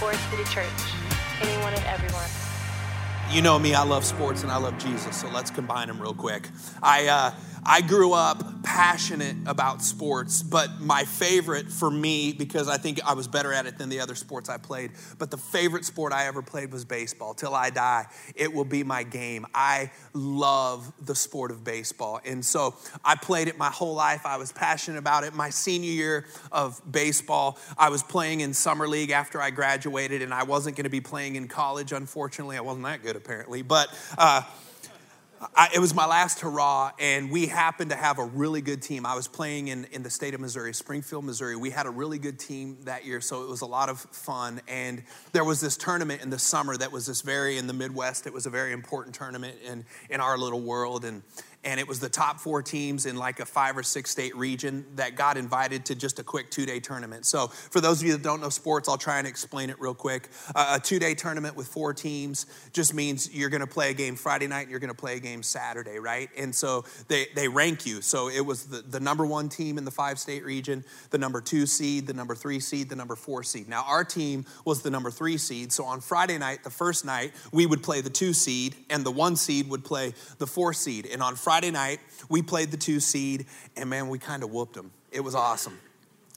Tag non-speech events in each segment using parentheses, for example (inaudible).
Forest City Church. Anyone and everyone. You know me, I love sports and I love Jesus, so let's combine them real quick. I, uh, I grew up passionate about sports, but my favorite for me, because I think I was better at it than the other sports I played, but the favorite sport I ever played was baseball. Till I die, it will be my game. I love the sport of baseball. And so I played it my whole life. I was passionate about it. My senior year of baseball, I was playing in summer league after I graduated, and I wasn't going to be playing in college, unfortunately. I wasn't that good, apparently. But, uh, I, it was my last hurrah, and we happened to have a really good team. I was playing in, in the state of Missouri, Springfield, Missouri. We had a really good team that year, so it was a lot of fun. And there was this tournament in the summer that was this very, in the Midwest, it was a very important tournament in, in our little world. And and it was the top four teams in like a five or six state region that got invited to just a quick two day tournament. So, for those of you that don't know sports, I'll try and explain it real quick. Uh, a two day tournament with four teams just means you're going to play a game Friday night and you're going to play a game Saturday, right? And so they, they rank you. So, it was the, the number one team in the five state region, the number two seed, the number three seed, the number four seed. Now, our team was the number three seed. So, on Friday night, the first night, we would play the two seed, and the one seed would play the four seed. And on Friday Friday night, we played the two seed, and man, we kind of whooped them. It was awesome.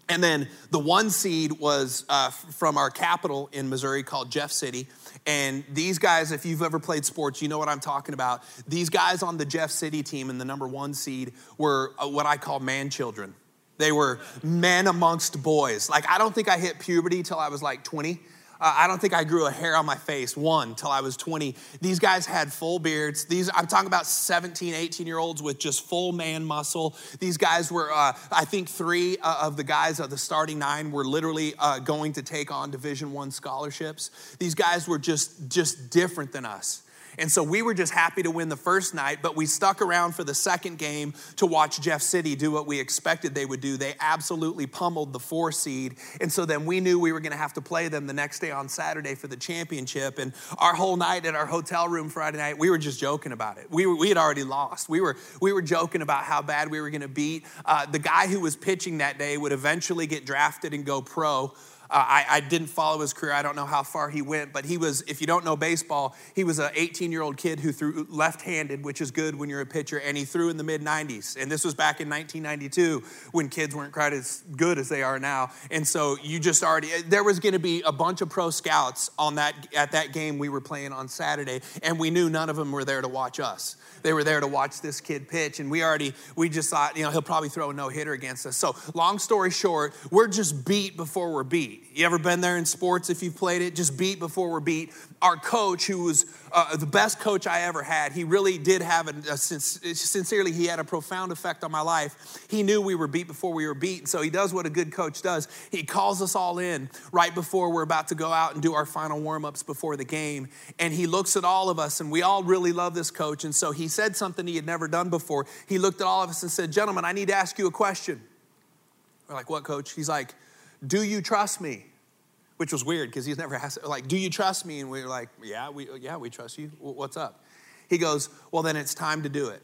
And then the one seed was uh, from our capital in Missouri called Jeff City. And these guys, if you've ever played sports, you know what I'm talking about. These guys on the Jeff City team in the number one seed were uh, what I call man children. They were men amongst boys. Like, I don't think I hit puberty till I was like 20. Uh, I don't think I grew a hair on my face, one, till I was 20. These guys had full beards. These, I'm talking about 17, 18 year olds with just full man muscle. These guys were, uh, I think three uh, of the guys of the starting nine were literally uh, going to take on Division One scholarships. These guys were just, just different than us. And so we were just happy to win the first night, but we stuck around for the second game to watch Jeff City do what we expected they would do. They absolutely pummeled the four seed. And so then we knew we were going to have to play them the next day on Saturday for the championship. And our whole night at our hotel room Friday night, we were just joking about it. We, were, we had already lost. We were, we were joking about how bad we were going to beat. Uh, the guy who was pitching that day would eventually get drafted and go pro. Uh, I, I, didn't follow his career. I don't know how far he went, but he was, if you don't know baseball, he was an 18 year old kid who threw left handed, which is good when you're a pitcher, and he threw in the mid 90s. And this was back in 1992 when kids weren't quite as good as they are now. And so you just already, there was going to be a bunch of pro scouts on that, at that game we were playing on Saturday, and we knew none of them were there to watch us. They were there to watch this kid pitch, and we already, we just thought, you know, he'll probably throw a no hitter against us. So, long story short, we're just beat before we're beat. You ever been there in sports if you've played it? Just beat before we're beat. Our coach, who was uh, the best coach I ever had, he really did have a, a, sincerely, he had a profound effect on my life. He knew we were beat before we were beat. So he does what a good coach does. He calls us all in right before we're about to go out and do our final warm ups before the game. And he looks at all of us, and we all really love this coach. And so he said something he had never done before. He looked at all of us and said, Gentlemen, I need to ask you a question. We're like, What, coach? He's like, Do you trust me? which was weird because he's never asked, like, do you trust me? And we were like, yeah, we, yeah, we trust you. What's up? He goes, well, then it's time to do it.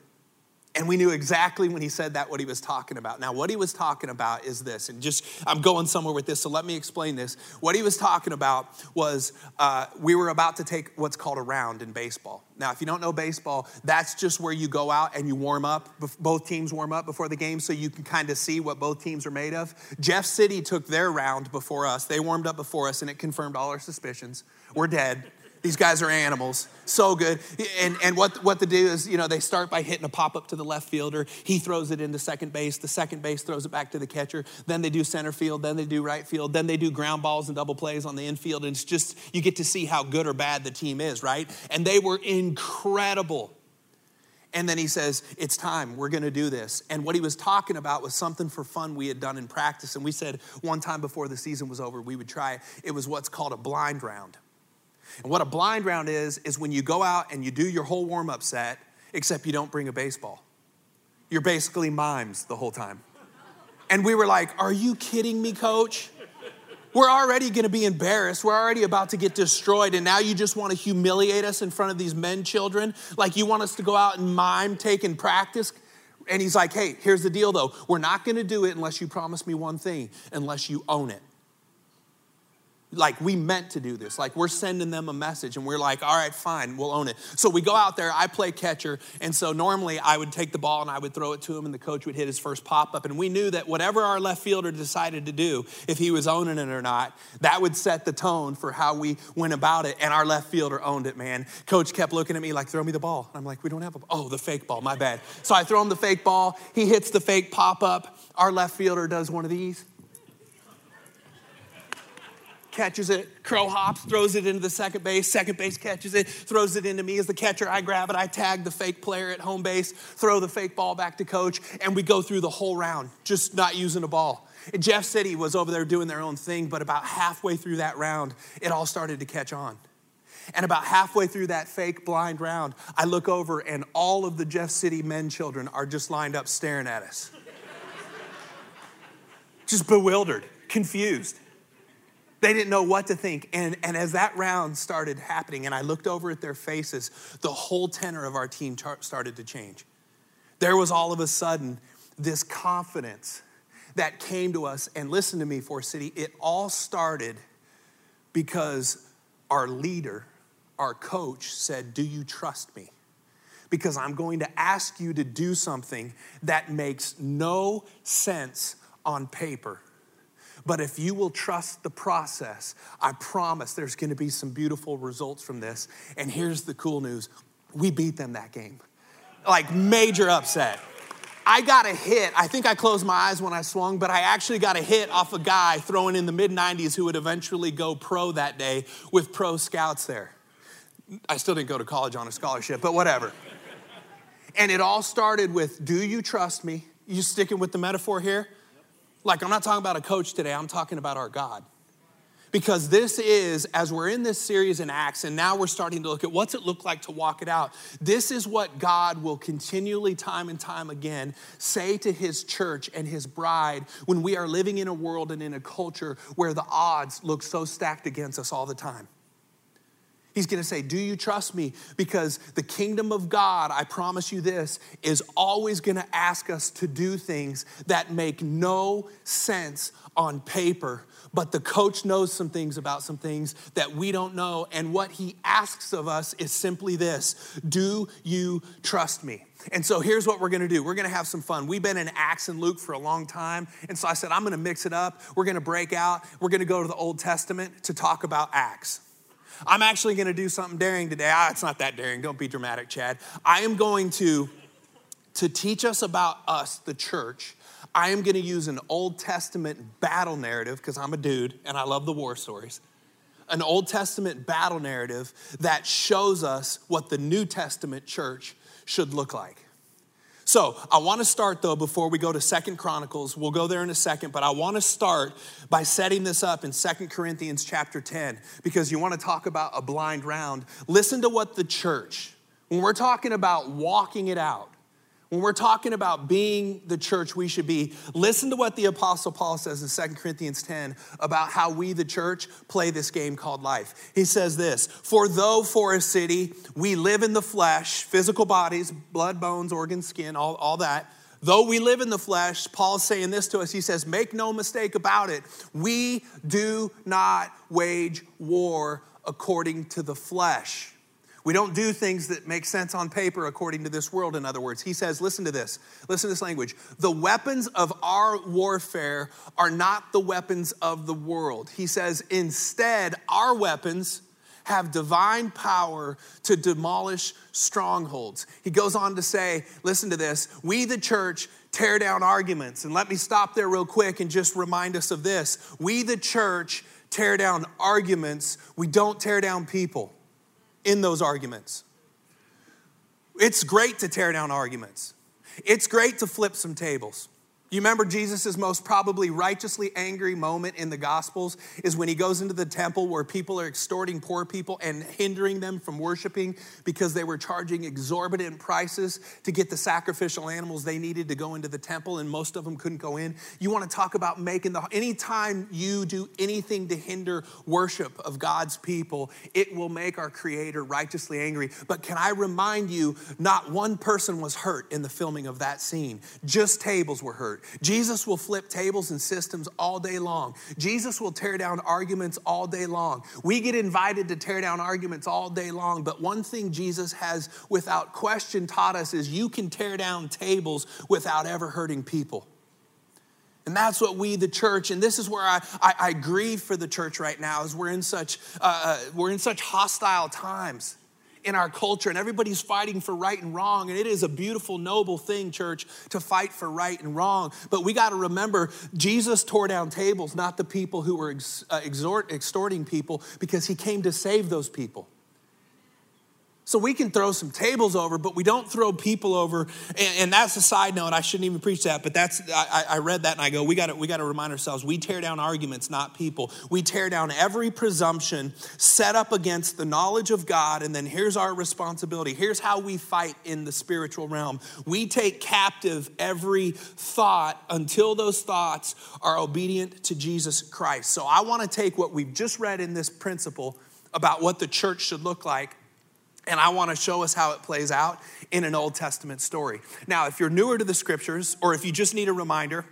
And we knew exactly when he said that what he was talking about. Now, what he was talking about is this, and just I'm going somewhere with this, so let me explain this. What he was talking about was uh, we were about to take what's called a round in baseball. Now, if you don't know baseball, that's just where you go out and you warm up. Both teams warm up before the game so you can kind of see what both teams are made of. Jeff City took their round before us. They warmed up before us, and it confirmed all our suspicions. We're dead. These guys are animals. So good. And, and what, what they do is, you know, they start by hitting a pop up to the left fielder. He throws it into second base. The second base throws it back to the catcher. Then they do center field. Then they do right field. Then they do ground balls and double plays on the infield. And it's just, you get to see how good or bad the team is, right? And they were incredible. And then he says, It's time, we're gonna do this. And what he was talking about was something for fun we had done in practice. And we said one time before the season was over, we would try it. It was what's called a blind round. And what a blind round is, is when you go out and you do your whole warm up set, except you don't bring a baseball. You're basically mimes the whole time. And we were like, Are you kidding me, coach? We're already gonna be embarrassed. We're already about to get destroyed. And now you just wanna humiliate us in front of these men children? Like you want us to go out and mime, take and practice? And he's like, Hey, here's the deal though. We're not gonna do it unless you promise me one thing, unless you own it. Like we meant to do this. Like we're sending them a message and we're like, all right, fine, we'll own it. So we go out there, I play catcher. And so normally I would take the ball and I would throw it to him and the coach would hit his first pop up. And we knew that whatever our left fielder decided to do, if he was owning it or not, that would set the tone for how we went about it. And our left fielder owned it, man. Coach kept looking at me like, throw me the ball. I'm like, we don't have a, oh, the fake ball, my bad. So I throw him the fake ball. He hits the fake pop up. Our left fielder does one of these catches it, crow hops, throws it into the second base, second base catches it, throws it into me as the catcher. I grab it, I tag the fake player at home base, throw the fake ball back to coach, and we go through the whole round, just not using a ball. Jeff City was over there doing their own thing, but about halfway through that round, it all started to catch on. And about halfway through that fake blind round, I look over and all of the Jeff City men children are just lined up staring at us. (laughs) just bewildered, confused. They didn't know what to think. And, and as that round started happening, and I looked over at their faces, the whole tenor of our team started to change. There was all of a sudden this confidence that came to us. And listen to me, Forest City, it all started because our leader, our coach, said, Do you trust me? Because I'm going to ask you to do something that makes no sense on paper but if you will trust the process, I promise there's going to be some beautiful results from this. And here's the cool news we beat them that game. Like, major upset. I got a hit. I think I closed my eyes when I swung, but I actually got a hit off a guy throwing in the mid 90s who would eventually go pro that day with pro scouts there. I still didn't go to college on a scholarship, but whatever. And it all started with Do you trust me? You sticking with the metaphor here? Like, I'm not talking about a coach today, I'm talking about our God. Because this is, as we're in this series in Acts, and now we're starting to look at what's it look like to walk it out. This is what God will continually, time and time again, say to his church and his bride when we are living in a world and in a culture where the odds look so stacked against us all the time. He's going to say, Do you trust me? Because the kingdom of God, I promise you this, is always going to ask us to do things that make no sense on paper. But the coach knows some things about some things that we don't know. And what he asks of us is simply this Do you trust me? And so here's what we're gonna do. We're gonna have some fun. We've been in Acts and Luke for a long time. And so I said, I'm gonna mix it up. We're gonna break out. We're gonna go to the Old Testament to talk about Acts. I'm actually going to do something daring today. Ah, it's not that daring. Don't be dramatic, Chad. I am going to to teach us about us, the church. I am going to use an Old Testament battle narrative because I'm a dude and I love the war stories. An Old Testament battle narrative that shows us what the New Testament church should look like. So I want to start though before we go to Second Chronicles. We'll go there in a second, but I want to start by setting this up in Second Corinthians chapter 10 because you want to talk about a blind round. Listen to what the church, when we're talking about walking it out, when we're talking about being the church we should be, listen to what the Apostle Paul says in 2 Corinthians 10 about how we, the church, play this game called life. He says this For though Forest City we live in the flesh, physical bodies, blood, bones, organs, skin, all, all that, though we live in the flesh, Paul's saying this to us. He says, Make no mistake about it, we do not wage war according to the flesh we don't do things that make sense on paper according to this world, in other words. He says, listen to this, listen to this language. The weapons of our warfare are not the weapons of the world. He says, instead, our weapons have divine power to demolish strongholds. He goes on to say, listen to this, we, the church, tear down arguments. And let me stop there real quick and just remind us of this. We, the church, tear down arguments, we don't tear down people in those arguments. It's great to tear down arguments. It's great to flip some tables. You remember Jesus' most probably righteously angry moment in the Gospels is when he goes into the temple where people are extorting poor people and hindering them from worshiping because they were charging exorbitant prices to get the sacrificial animals they needed to go into the temple, and most of them couldn't go in. You want to talk about making the, anytime you do anything to hinder worship of God's people, it will make our Creator righteously angry. But can I remind you, not one person was hurt in the filming of that scene, just tables were hurt Jesus will flip tables and systems all day long. Jesus will tear down arguments all day long. We get invited to tear down arguments all day long, but one thing Jesus has without question taught us is you can tear down tables without ever hurting people. And that's what we, the church, and this is where I, I, I grieve for the church right now, is we're in such uh, uh, we're in such hostile times in our culture, and everybody's fighting for right and wrong. And it is a beautiful, noble thing, church, to fight for right and wrong. But we got to remember, Jesus tore down tables, not the people who were uh, exhort, extorting people, because he came to save those people. So we can throw some tables over, but we don't throw people over. And, and that's a side note. I shouldn't even preach that, but that's I, I read that and I go, we got we got to remind ourselves. We tear down arguments, not people. We tear down every presumption set up against the knowledge of God. And then here's our responsibility. Here's how we fight in the spiritual realm. We take captive every thought until those thoughts are obedient to Jesus Christ. So I want to take what we've just read in this principle about what the church should look like and I want to show us how it plays out in an Old Testament story. Now, if you're newer to the scriptures, or if you just need a reminder,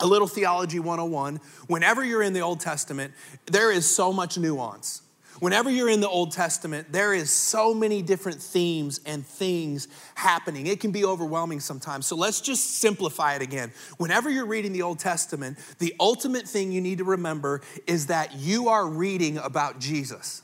a little theology 101, whenever you're in the Old Testament, there is so much nuance. Whenever you're in the Old Testament, there is so many different themes and things happening. It can be overwhelming sometimes. So let's just simplify it again. Whenever you're reading the Old Testament, the ultimate thing you need to remember is that you are reading about Jesus.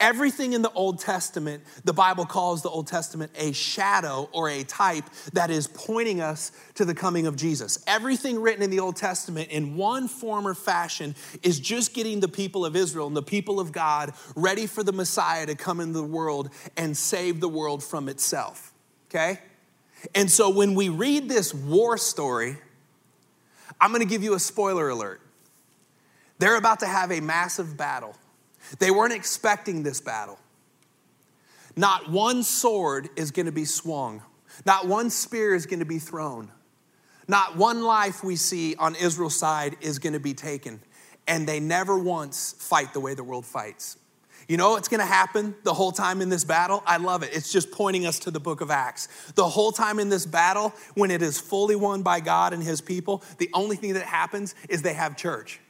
Everything in the Old Testament, the Bible calls the Old Testament a shadow or a type that is pointing us to the coming of Jesus. Everything written in the Old Testament, in one form or fashion, is just getting the people of Israel and the people of God ready for the Messiah to come into the world and save the world from itself. Okay? And so when we read this war story, I'm gonna give you a spoiler alert. They're about to have a massive battle. They weren't expecting this battle. Not one sword is going to be swung, not one spear is going to be thrown, not one life we see on Israel's side is going to be taken. And they never once fight the way the world fights. You know what's gonna happen the whole time in this battle? I love it. It's just pointing us to the book of Acts. The whole time in this battle, when it is fully won by God and his people, the only thing that happens is they have church.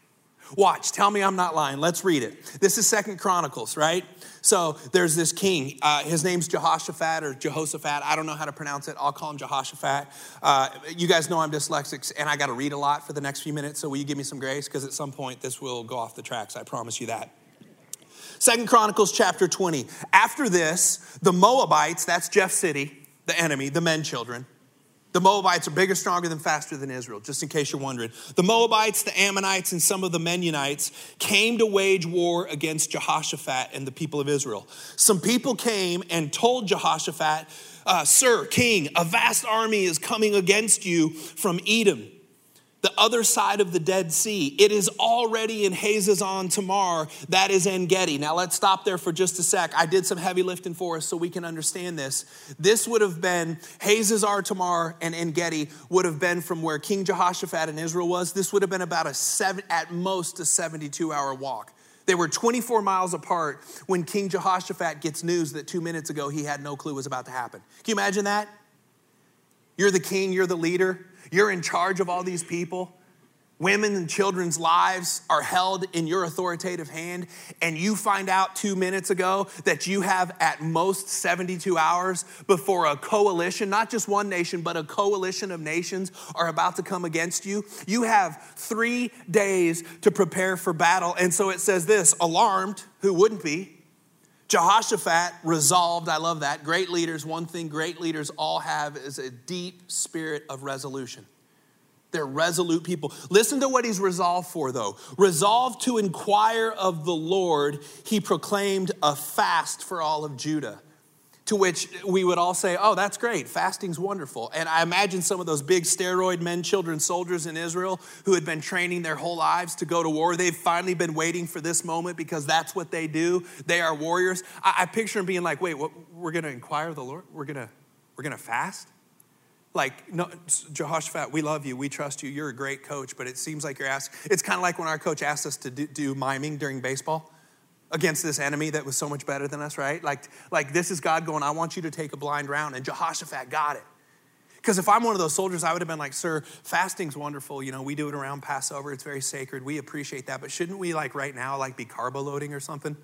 Watch, tell me I'm not lying. Let's read it. This is Second Chronicles, right? So there's this king. Uh, his name's Jehoshaphat or Jehoshaphat. I don't know how to pronounce it. I'll call him Jehoshaphat. Uh, you guys know I'm dyslexic and I got to read a lot for the next few minutes. So will you give me some grace? Because at some point this will go off the tracks. I promise you that. Second Chronicles chapter 20. After this, the Moabites, that's Jeff City, the enemy, the men children, the Moabites are bigger, stronger than faster than Israel, just in case you're wondering. The Moabites, the Ammonites, and some of the Mennonites came to wage war against Jehoshaphat and the people of Israel. Some people came and told Jehoshaphat, uh, Sir, king, a vast army is coming against you from Edom the other side of the Dead Sea. It is already in Hazezon Tamar, that is En Gedi. Now let's stop there for just a sec. I did some heavy lifting for us so we can understand this. This would have been Hazezon Tamar and En Gedi would have been from where King Jehoshaphat in Israel was. This would have been about a seven, at most a 72 hour walk. They were 24 miles apart when King Jehoshaphat gets news that two minutes ago he had no clue was about to happen. Can you imagine that? You're the king, you're the leader. You're in charge of all these people. Women and children's lives are held in your authoritative hand, and you find out two minutes ago that you have at most 72 hours before a coalition, not just one nation, but a coalition of nations are about to come against you. You have three days to prepare for battle. And so it says this alarmed, who wouldn't be? Jehoshaphat resolved, I love that. Great leaders, one thing great leaders all have is a deep spirit of resolution. They're resolute people. Listen to what he's resolved for, though. Resolved to inquire of the Lord, he proclaimed a fast for all of Judah to which we would all say, Oh, that's great. Fasting's wonderful. And I imagine some of those big steroid men, children, soldiers in Israel who had been training their whole lives to go to war. They've finally been waiting for this moment because that's what they do. They are warriors. I, I picture them being like, Wait, what, we're going to inquire the Lord? We're going to we're going to fast? Like, no, Jehoshaphat, we love you, we trust you, you're a great coach, but it seems like you're asked. It's kind of like when our coach asked us to do, do miming during baseball against this enemy that was so much better than us, right? Like, like this is God going, I want you to take a blind round. And Jehoshaphat got it. Because if I'm one of those soldiers, I would have been like, sir, fasting's wonderful. You know, we do it around Passover. It's very sacred. We appreciate that. But shouldn't we, like right now, like be carbo loading or something?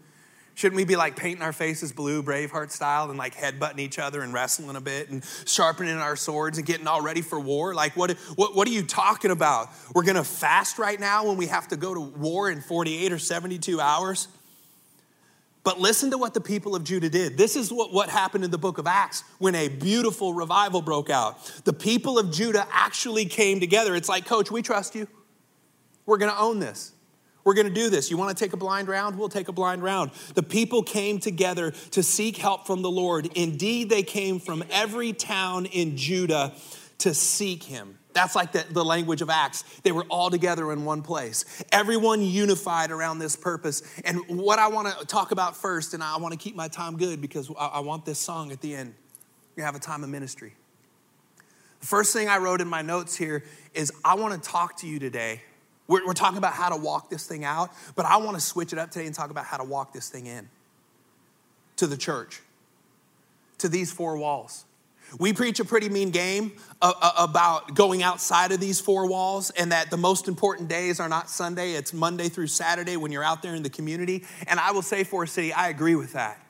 Shouldn't we be like painting our faces blue, Braveheart style, and like headbutting each other and wrestling a bit and sharpening our swords and getting all ready for war? Like, what, what, what are you talking about? We're gonna fast right now when we have to go to war in 48 or 72 hours? But listen to what the people of Judah did. This is what, what happened in the book of Acts when a beautiful revival broke out. The people of Judah actually came together. It's like, Coach, we trust you. We're gonna own this. We're going to do this. You want to take a blind round? We'll take a blind round. The people came together to seek help from the Lord. Indeed, they came from every town in Judah to seek him. That's like the, the language of Acts. They were all together in one place. Everyone unified around this purpose. And what I want to talk about first, and I want to keep my time good because I, I want this song at the end. We have a time of ministry. The first thing I wrote in my notes here is I want to talk to you today we're, we're talking about how to walk this thing out, but I want to switch it up today and talk about how to walk this thing in to the church, to these four walls. We preach a pretty mean game uh, uh, about going outside of these four walls and that the most important days are not Sunday, it's Monday through Saturday when you're out there in the community. And I will say, Forest City, I agree with that.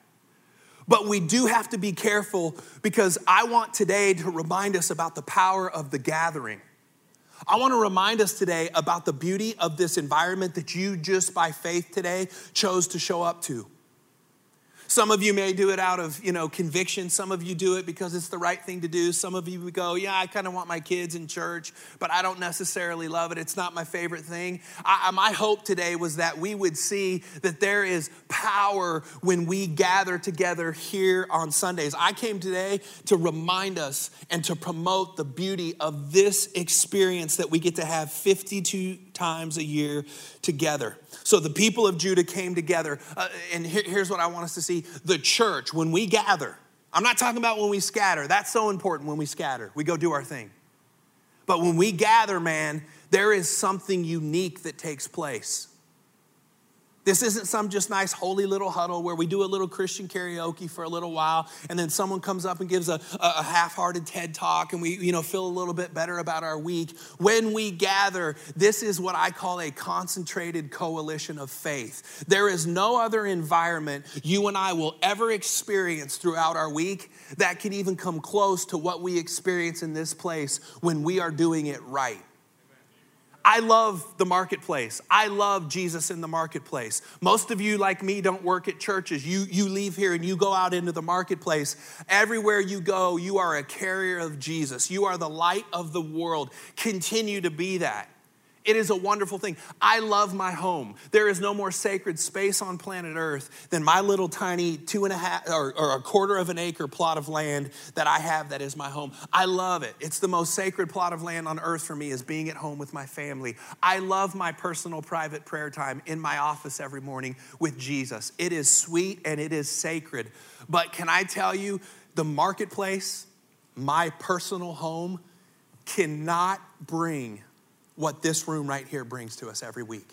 But we do have to be careful because I want today to remind us about the power of the gathering. I want to remind us today about the beauty of this environment that you just by faith today chose to show up to. Some of you may do it out of, you know, conviction. Some of you do it because it's the right thing to do. Some of you go, yeah, I kind of want my kids in church, but I don't necessarily love it. It's not my favorite thing. I, my hope today was that we would see that there is power when we gather together here on Sundays. I came today to remind us and to promote the beauty of this experience that we get to have 52 times a year together. So the people of Judah came together. Uh, and here, here's what I want us to see the church, when we gather, I'm not talking about when we scatter. That's so important when we scatter. We go do our thing. But when we gather, man, there is something unique that takes place. This isn't some just nice holy little huddle where we do a little Christian karaoke for a little while and then someone comes up and gives a, a half-hearted TED talk and we you know feel a little bit better about our week. When we gather, this is what I call a concentrated coalition of faith. There is no other environment you and I will ever experience throughout our week that can even come close to what we experience in this place when we are doing it right. I love the marketplace. I love Jesus in the marketplace. Most of you, like me, don't work at churches. You, you leave here and you go out into the marketplace. Everywhere you go, you are a carrier of Jesus. You are the light of the world. Continue to be that. It is a wonderful thing. I love my home. There is no more sacred space on planet Earth than my little tiny two and a half or, or, a quarter of an acre plot of land that I have that is my home. I love it. It's the most sacred plot of land on earth for me is being at home with my family. I love my personal private prayer time in my office every morning with Jesus. It is sweet and it is sacred. But can I tell you, the marketplace, my personal home, cannot bring what this room right here brings to us every week.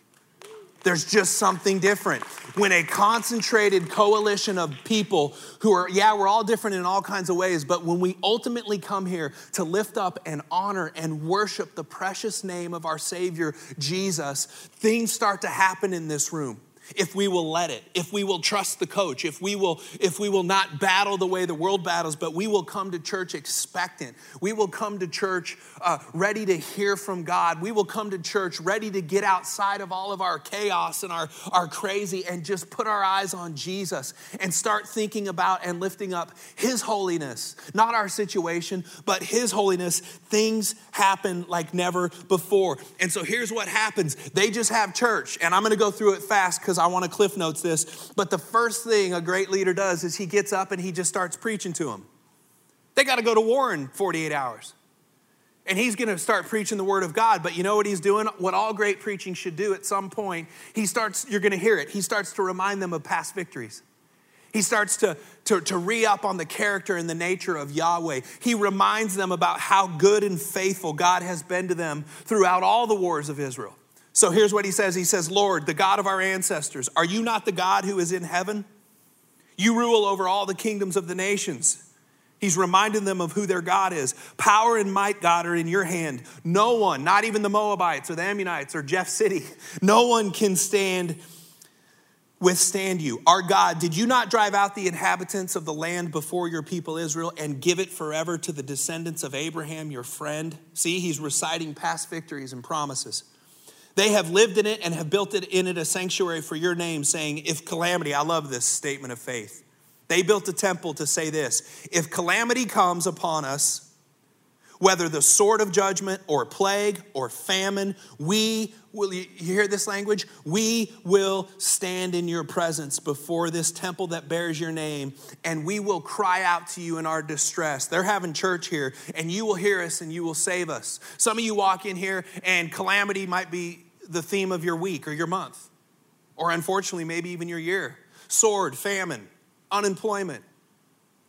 There's just something different. When a concentrated coalition of people who are, yeah, we're all different in all kinds of ways, but when we ultimately come here to lift up and honor and worship the precious name of our Savior, Jesus, things start to happen in this room if we will let it if we will trust the coach if we will if we will not battle the way the world battles but we will come to church expectant. We will come to church uh, ready to hear from god. We will come to church ready to get outside of all of our chaos and our, our crazy and just put our eyes on jesus and start thinking about and lifting up his holiness not our situation but his holiness. Things happen like never before. And so here's what happens. They just have church and i'm to go through it fast because I want to cliff notes this. But the first thing a great leader does is he gets up and he just starts preaching to them. They got to go to war in 48 hours. And he's going to start preaching the word of God. But you know what he's doing? What all great preaching should do at some point. He starts, you're going to hear it. He starts to remind them of past victories. He starts to, to, to re up on the character and the nature of Yahweh. He reminds them about how good and faithful God has been to them throughout all the wars of Israel. So here's what he says He says, Lord, the God of our ancestors, are you not the God who is in heaven? You rule over all the kingdoms of the nations. He's reminding them of who their God is. Power and might, God, are in your hand. No one, not even the Moabites or the Ammonites or Jeff City, no one can stand withstand you. Our God, did you not drive out the inhabitants of the land before your people Israel and give it forever to the descendants of Abraham, your friend? See, he's reciting past victories and promises. They have lived in it and have built it in it a sanctuary for your name, saying, If calamity, I love this statement of faith. They built a temple to say this if calamity comes upon us, whether the sword of judgment or plague or famine, we will, you hear this language? We will stand in your presence before this temple that bears your name, and we will cry out to you in our distress. They're having church here, and you will hear us and you will save us. Some of you walk in here, and calamity might be the theme of your week or your month, or unfortunately, maybe even your year. Sword, famine, unemployment,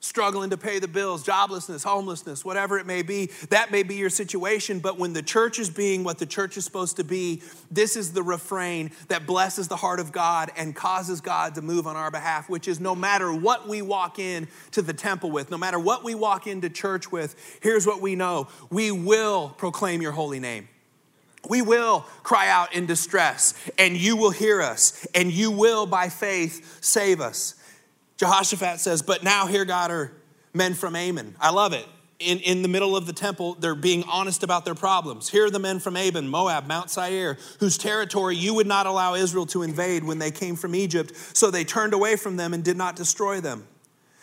struggling to pay the bills, joblessness, homelessness, whatever it may be. That may be your situation, but when the church is being what the church is supposed to be, this is the refrain that blesses the heart of God and causes God to move on our behalf, which is no matter what we walk in to the temple with, no matter what we walk into church with, here's what we know we will proclaim your holy name. We will cry out in distress, and you will hear us, and you will, by faith, save us. Jehoshaphat says, But now here, God, are men from Ammon. I love it. In, in the middle of the temple, they're being honest about their problems. Here are the men from Ammon, Moab, Mount Seir, whose territory you would not allow Israel to invade when they came from Egypt. So they turned away from them and did not destroy them.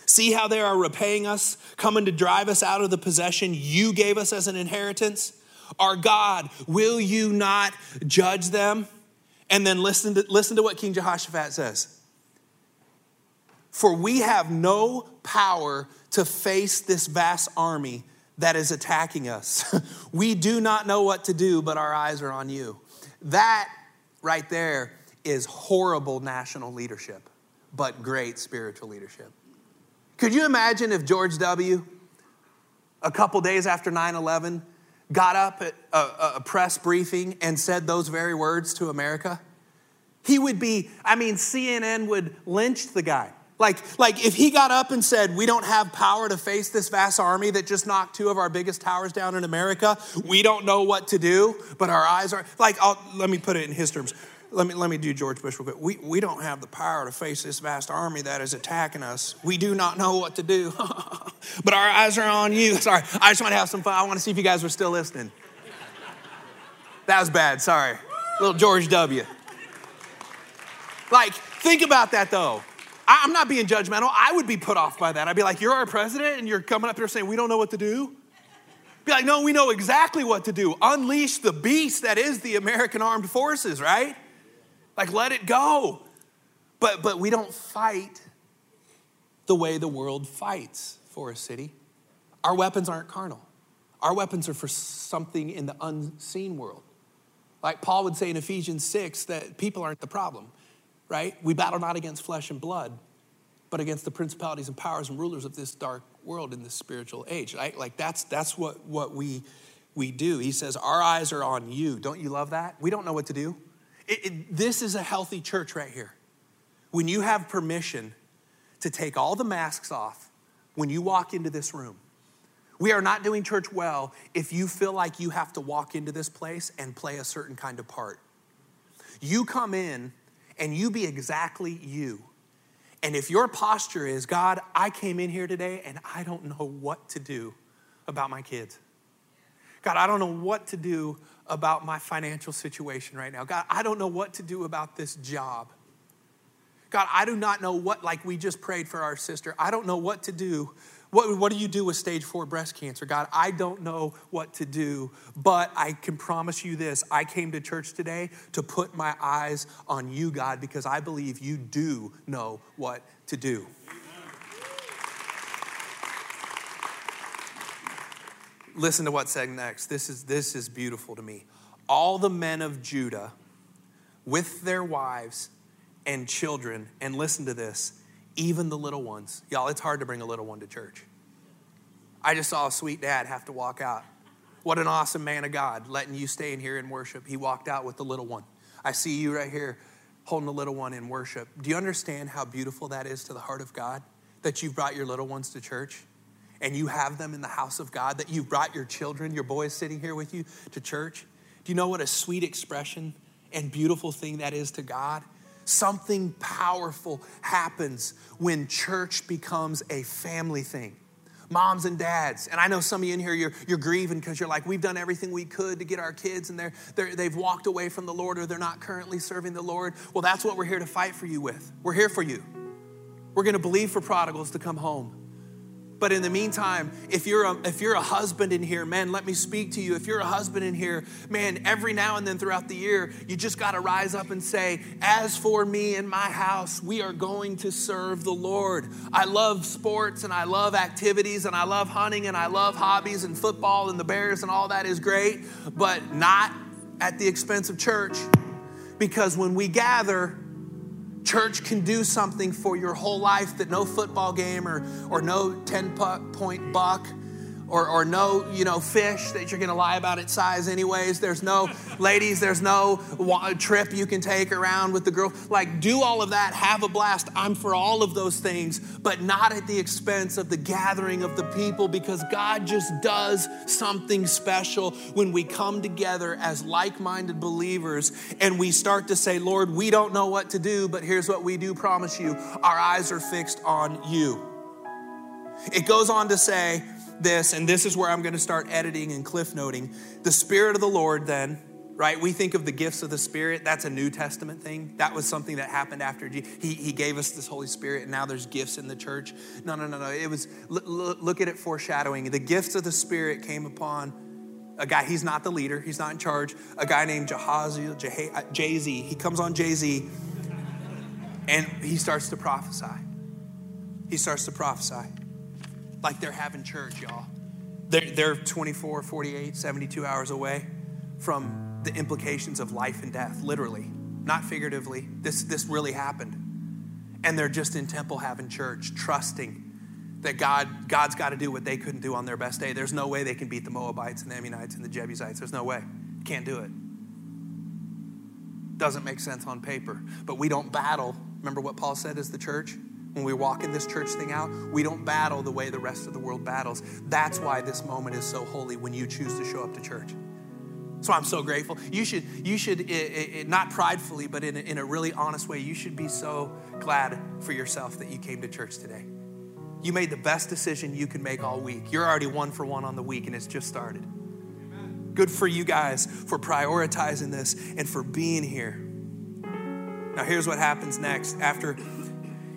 See how they are repaying us, coming to drive us out of the possession you gave us as an inheritance? Our God, will you not judge them? And then listen to, listen to what King Jehoshaphat says. For we have no power to face this vast army that is attacking us. (laughs) we do not know what to do, but our eyes are on you. That right there is horrible national leadership, but great spiritual leadership. Could you imagine if George W., a couple days after 9 11, got up at a, a, press briefing and said those very words to America? He would be, I mean, CNN would lynch the guy. Like, like if he got up and said, We don't have power to face this vast army that just knocked two of our biggest towers down in America, we don't know what to do, but our eyes are like, I'll, let me put it in his terms. Let me, let me do George Bush real quick. We, we don't have the power to face this vast army that is attacking us. We do not know what to do, (laughs) but our eyes are on you. (laughs) Sorry, I just want to have some fun. I want to see if you guys were still listening. That was bad, sorry. Little George W. Like, think about that though. I'm not being judgmental. I would be put off by that. I'd be like, You're our president, and you're coming up here saying, We don't know what to do? Be like, No, we know exactly what to do. Unleash the beast that is the American armed forces, right? Like, let it go. But, but we don't fight the way the world fights Forest City. Our weapons aren't carnal, our weapons are for something in the unseen world. Like Paul would say in Ephesians 6 that people aren't the problem right? We battle not against flesh and blood, but against the principalities and powers and rulers of this dark world in this spiritual age, right? Like that's that's what what we we do. He says, "Our eyes are on you." Don't you love that? We don't know what to do. It, it, this is a healthy church right here. When you have permission to take all the masks off when you walk into this room. We are not doing church well if you feel like you have to walk into this place and play a certain kind of part. You come in and you be exactly you. And if your posture is, God, I came in here today and I don't know what to do about my kids. God, I don't know what to do about my financial situation right now. God, I don't know what to do about this job. God, I do not know what, like we just prayed for our sister, I don't know what to do what, what do you do with stage four breast cancer? God, I don't know what to do, but I can promise you this. I came to church today to put my eyes on you, God, because I believe you do know what to do. Listen to what's said next. This is, this is beautiful to me. All the men of Judah, with their wives and children, and listen to this, even the little ones. Y'all, it's hard to bring a little one to church. I just saw a sweet dad have to walk out. What an awesome man of God letting you stay in here and worship. He walked out with the little one. I see you right here holding the little one in worship. Do you understand how beautiful that is to the heart of God that you've brought your little ones to church? And you have them in the house of God, that you've brought your children, your boys sitting here with you to church, do you know what a sweet expression and beautiful thing that is to God? Something powerful happens when church becomes a family thing moms and dads. And I know some of you in here, you're, you're grieving because you're like, we've done everything we could to get our kids and they're, they're, they've walked away from the Lord or they're not currently serving the Lord. Well, that's what we're here to fight for you with. We're here for you. We're going to believe for prodigals to come home. But in the meantime, if you're a, if you're a husband in here, man, let me speak to you. If you're a husband in here, man, every now and then throughout the year, you just got to rise up and say, "As for me and my house, we are going to serve the Lord." I love sports and I love activities and I love hunting and I love hobbies and football and the Bears and all that is great, but not at the expense of church. Because when we gather, Church can do something for your whole life that no football game or, or no 10 point buck or, or no, you know, fish that you're going to lie about its size anyways. There's no, (laughs) ladies, there's no trip you can take around with the girl. Like, do all of that, have a blast. I'm for all of those things, but not at the expense of the gathering of the people because God just does something special when we come together as like minded believers and we start to say, Lord, we don't know what to do, but here's what we do promise you our eyes are fixed on you. It goes on to say, this, and this is where I'm going to start editing and cliff noting. The Spirit of the Lord, then, right? We think of the gifts of the Spirit. That's a New Testament thing. That was something that happened after he, he gave us this Holy Spirit, and now there's gifts in the church. No, no, no, no. It was, look at it foreshadowing. The gifts of the Spirit came upon a guy, he's not the leader, he's not in charge, a guy named Jahaziel, Jay uh, Z. He comes on Jay Z and he starts to prophesy. He starts to prophesy like they're having church, y'all. They're, they're 24, 48, 72 hours away from the implications of life and death, literally, not figuratively. This, this really happened. And they're just in temple having church, trusting that God, God's got to do what they couldn't do on their best day. There's no way they can beat the Moabites and the Ammonites and the Jebusites. There's no way. Can't do it. Doesn't make sense on paper. But we don't battle. Remember what Paul said as the church? When we walk in this church thing out, we don't battle the way the rest of the world battles. That's why this moment is so holy when you choose to show up to church. So I'm so grateful. You should, you should, it, it, not pridefully, but in a, in a really honest way, you should be so glad for yourself that you came to church today. You made the best decision you can make all week. You're already one for one on the week, and it's just started. Good for you guys for prioritizing this and for being here. Now, here's what happens next. After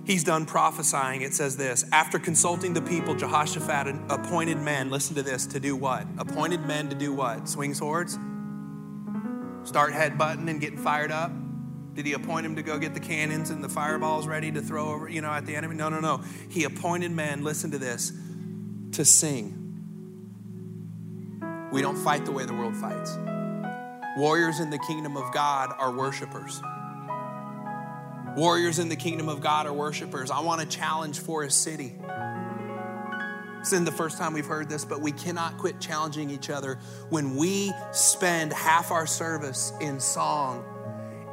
he's done prophesying, it says this After consulting the people, Jehoshaphat appointed men, listen to this, to do what? Appointed men to do what? Swing swords? Start headbutting and getting fired up? Did he appoint him to go get the cannons and the fireballs ready to throw over, you know, at the enemy? No, no, no. He appointed men, listen to this, to sing. We don't fight the way the world fights. Warriors in the kingdom of God are worshipers. Warriors in the kingdom of God are worshipers. I want to challenge Forest City. It's in the first time we've heard this, but we cannot quit challenging each other. When we spend half our service in song,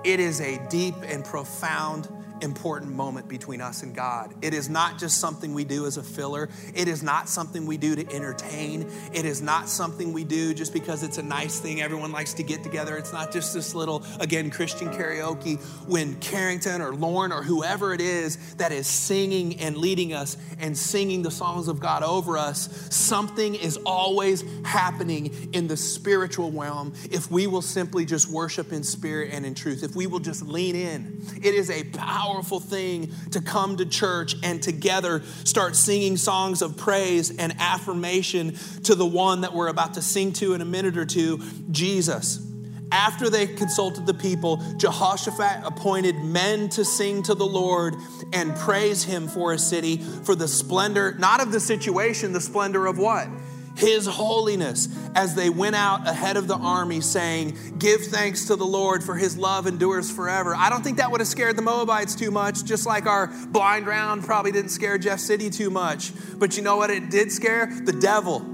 it is a deep and profound important moment between us and God. It is not just something we do as a filler. It is not something we do to entertain. It is not something we do just because it's a nice thing everyone likes to get together. It's not just this little, again, Christian karaoke when Carrington or Lauren or whoever it is that is singing and leading us and singing the songs of God over us. Something is always happening in the spiritual realm if we will simply just worship in spirit and in truth, if we will just lean in. It is a power powerful thing to come to church and together start singing songs of praise and affirmation to the one that we're about to sing to in a minute or two, Jesus. After they consulted the people, Jehoshaphat appointed men to sing to the Lord and praise him Forest City, for the splendor, not of the situation, the splendor of what? His holiness as they went out ahead of the army saying, Give thanks to the Lord for his love endures forever. I don't think that would have scared the Moabites too much, just like our blind round probably didn't scare Jeff City too much. But you know what it did scare? The devil.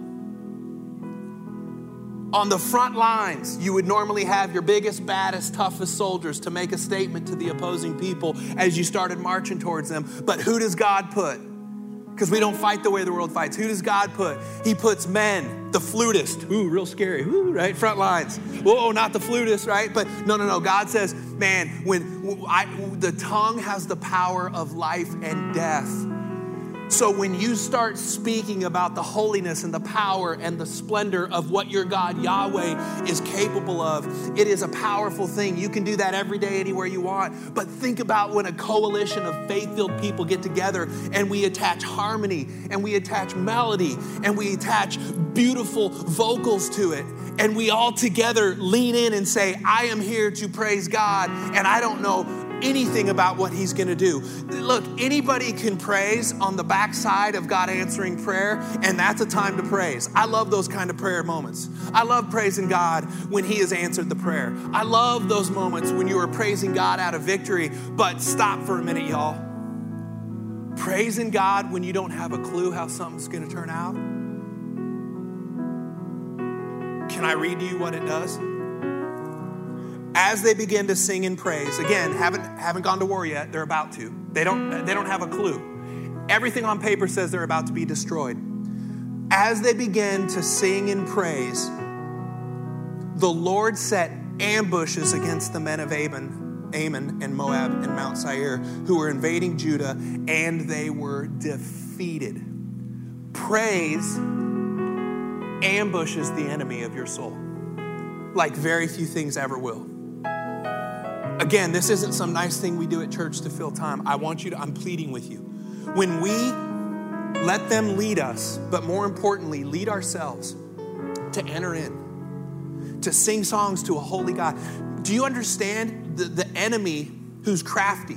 On the front lines, you would normally have your biggest, baddest, toughest soldiers to make a statement to the opposing people as you started marching towards them. But who does God put? Because we don't fight the way the world fights. Who does God put? He puts men, the flutist. Ooh, real scary. Ooh, right? Front lines. Whoa, not the flutist, right? But no, no, no. God says, man, when I, the tongue has the power of life and death. So when you start speaking about the holiness and the power and the splendor of what your God Yahweh is capable of, it is a powerful thing. You can do that every day, anywhere you want. But think about when a coalition of faith filled people get together and we attach harmony and we attach melody and we attach beautiful vocals to it. And we all together lean in and say, I am here to praise God, and I don't know anything about what he's going to do. Look, anybody can praise on the backside of God answering prayer, and that's a time to praise. I love those kind of prayer moments. I love praising God when he has answered the prayer. I love those moments when you are praising God out of victory, but stop for a minute, y'all. Praising God when you don't have a clue how something's going to turn out. Can I read to you what it does? As they begin to sing in praise, again, haven't, haven't gone to war yet, they're about to. They don't, they don't have a clue. Everything on paper says they're about to be destroyed. As they begin to sing in praise, the Lord set ambushes against the men of Ammon, Ammon and Moab and Mount Seir, who were invading Judah, and they were defeated. Praise ambushes the enemy of your soul like very few things ever will. Again, this isn't some nice thing we do at church to fill time. I want you to, I'm pleading with you. When we let them lead us, but more importantly, lead ourselves to enter in, to sing songs to a holy God. Do you understand the, the enemy who's crafty?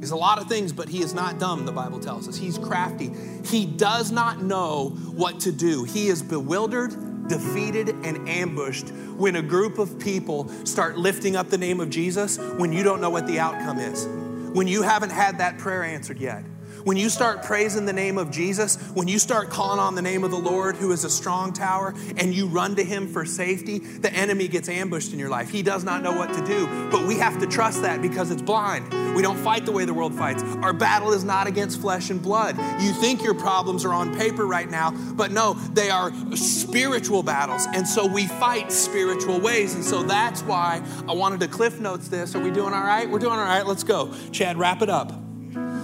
He's a lot of things, but he is not dumb, the Bible tells us. He's crafty. He does not know what to do. He is bewildered defeated and ambushed when a group of people start lifting up the name of Jesus when you don't know what the outcome is, when you haven't had that prayer answered yet. When you start praising the name of Jesus, when you start calling on the name of the Lord, who is a strong tower, and you run to him for safety, the enemy gets ambushed in your life. He does not know what to do, but we have to trust that because it's blind. We don't fight the way the world fights. Our battle is not against flesh and blood. You think your problems are on paper right now, but no, they are spiritual battles. And so we fight spiritual ways. And so that's why I wanted to cliff notes this. Are we doing all right? We're doing all right. Let's go. Chad, wrap it up.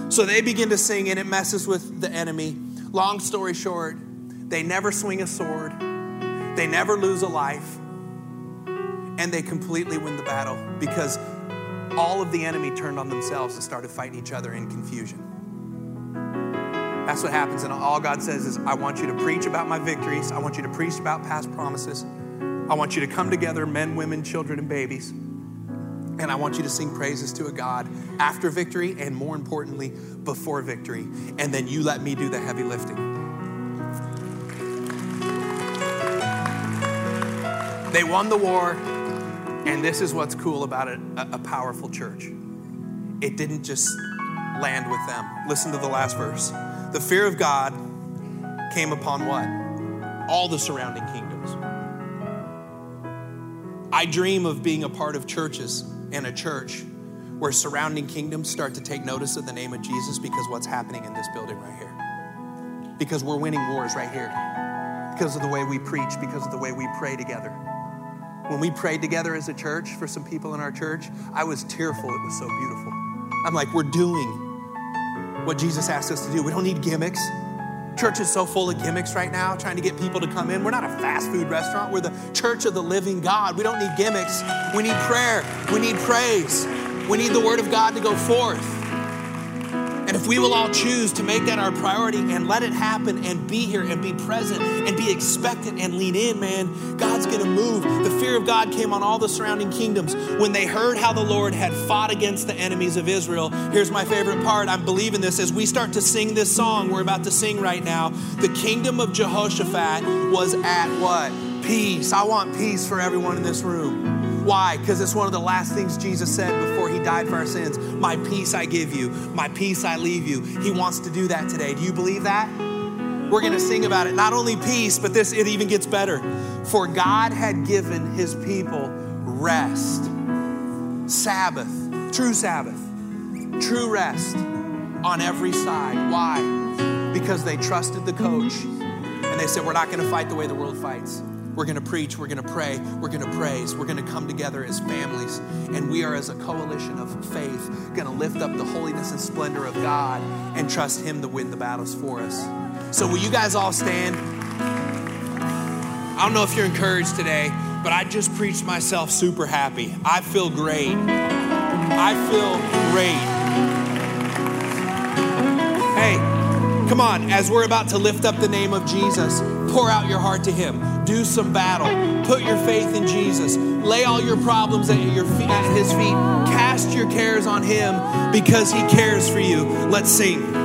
So they begin to sing, and it messes with the enemy. Long story short, they never swing a sword, they never lose a life, and they completely win the battle because all of the enemy turned on themselves and started fighting each other in confusion. That's what happens. And all God says is, I want you to preach about my victories. I want you to preach about past promises. I want you to come together, men, women, children, and babies. And I want you to sing praises to a God after victory and more importantly, before victory. And then you let me do the heavy lifting. They won the war, and this is what's cool about it a, a powerful church. It didn't just land with them. Listen to the last verse. The fear of God came upon what? All the surrounding kingdoms. I dream of being a part of churches in a church where surrounding kingdoms start to take notice of the name of Jesus because what's happening in this building right here. Because we're winning wars right here. Because of the way we preach, because of the way we pray together. When we prayed together as a church for some people in our church, I was tearful. It was so beautiful. I'm like, we're doing what Jesus asked us to do. We don't need gimmicks. Church is so full of gimmicks right now, trying to get people to come in. We're not a fast food restaurant. We're the church of the living God. We don't need gimmicks. We need prayer. We need praise. We need the word of God to go forth. And if we will all choose to make that our priority and let it happen and be here and be present and be expectant and lean in, man, God's gonna move. The fear of God came on all the surrounding kingdoms when they heard how the Lord had fought against the enemies of Israel. Here's my favorite part. I'm believing this as we start to sing this song we're about to sing right now. The kingdom of Jehoshaphat was at what? Peace. I want peace for everyone in this room. Why? Because it's one of the last things Jesus said before he died for our sins. My peace I give you, my peace I leave you. He wants to do that today. Do you believe that? We're going to sing about it. Not only peace, but this it even gets better. For God had given his people rest. Sabbath, true Sabbath, true rest. on every side. Why? Because they trusted the coach and they said, We're not going to fight the way the world fights. We're going to preach, we're going to pray, we're going to praise, we're going to come together as families, and we are as a coalition of faith going to lift up the holiness and splendor of God and trust Him to win the battles for us. So, will you guys all stand? I don't know if you're encouraged today, but I just preached myself super happy. I feel great. I feel great. Hey, come on, as we're about to lift up the name of Jesus, pour out your heart to Him. Do some battle. Put your faith in Jesus. Lay all your problems at, your feet, at His feet. Cast your cares on Him because He cares for you. Let's sing.